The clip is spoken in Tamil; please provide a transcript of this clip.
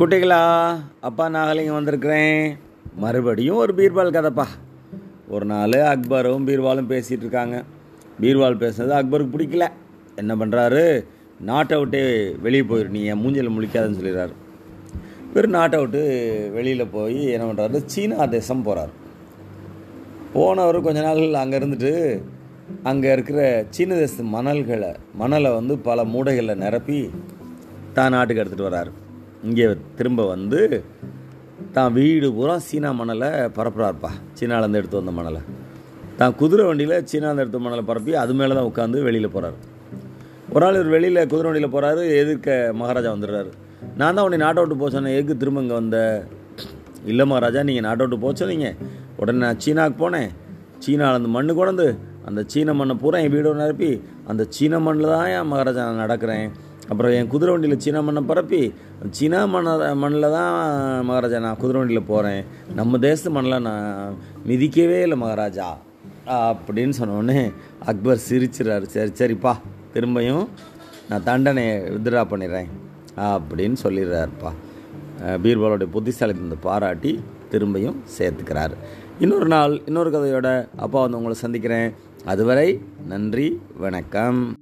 குட்டிகளா அப்பா நாகலிங்கம் வந்திருக்கிறேன். மறுபடியும் ஒரு பீர்பால் கதைப்பா. ஒரு நாள் அக்பரும் பீர்பாலும் பேசிகிட்டு இருக்காங்க. பீர்பால் பேசுனது அக்பருக்கு பிடிக்கல. என்ன பண்ணுறாரு நாட்டை அவுட்டே வெளியே போயிரு நீ என் மூஞ்சில் முழிக்காதுன்னு சொல்லிடுறாரு. வெறும் நாட்டை அவுட்டு வெளியில் போய் என்ன பண்ணுறாரு சீனா தேசம் போகிறார் போனவர் கொஞ்ச நாள் அங்கே இருந்துட்டு அங்கே இருக்கிற சீன தேசத்து மணல்களை மணலை வந்து பல மூடைகளில் நிரப்பி தான் நாட்டுக்கு எடுத்துகிட்டு வர்றாரு இங்கே திரும்ப வந்து தான் வீடு பூரா சீனா மணலை பரப்புறாருப்பா. சீனாலேருந்து எடுத்து வந்த மணலை. தான் குதிரை வண்டியில் சீனாலேருந்து எடுத்த மணலை பரப்பி அது மேலே தான் உட்காந்து வெளியில் போகிறாரு ஒரு நாள் இவர் வெளியில் குதிரை வண்டியில் போகிறாரு எதிர்க்க மகாராஜா வந்துடுறாரு. நான் தான் உன்னை நாட்டை விட்டு போச்சேன் எதுக்கு திரும்ப இங்கே வந்த? இல்லை மகாராஜா நீங்கள் நாட்டை விட்டு போச்சோன்னீங்க உடனே நான் சீனாவுக்கு போனேன். சீனாலேருந்து மண்ணு கொண்டு அந்த சீன மண்ணை பூரா என் வீடு நிரப்பி அந்த சீன மண்ணில் தான் என் மகாராஜா நான் நடக்கிறேன். அப்புறம் என் குதிரை வண்டியில் சீன மண்ணை பரப்பி சீனா மண்ணை மண்ணில் தான் மகாராஜா நான் குதிரை வண்டியில் போகிறேன் நம்ம தேசத்து மண்ணில் நான் மிதிக்கவே இல்லை மகாராஜா. அப்படின்னு சொன்னோடனே அக்பர் சிரிச்சிடறாரு. சரி சரிப்பா திரும்பியும் நான் தண்டனையை வித்ரா பண்ணிடுறேன். அப்படின்னு சொல்லிடுறாருப்பா. பீர்பாலோடைய புத்திசாலித்தனத்தை பாராட்டி திரும்பியும் சேர்த்துக்கிறார். இன்னொரு நாள் இன்னொரு கதையோட அப்பா வந்து உங்களை சந்திக்கிறேன். அதுவரை நன்றி வணக்கம்.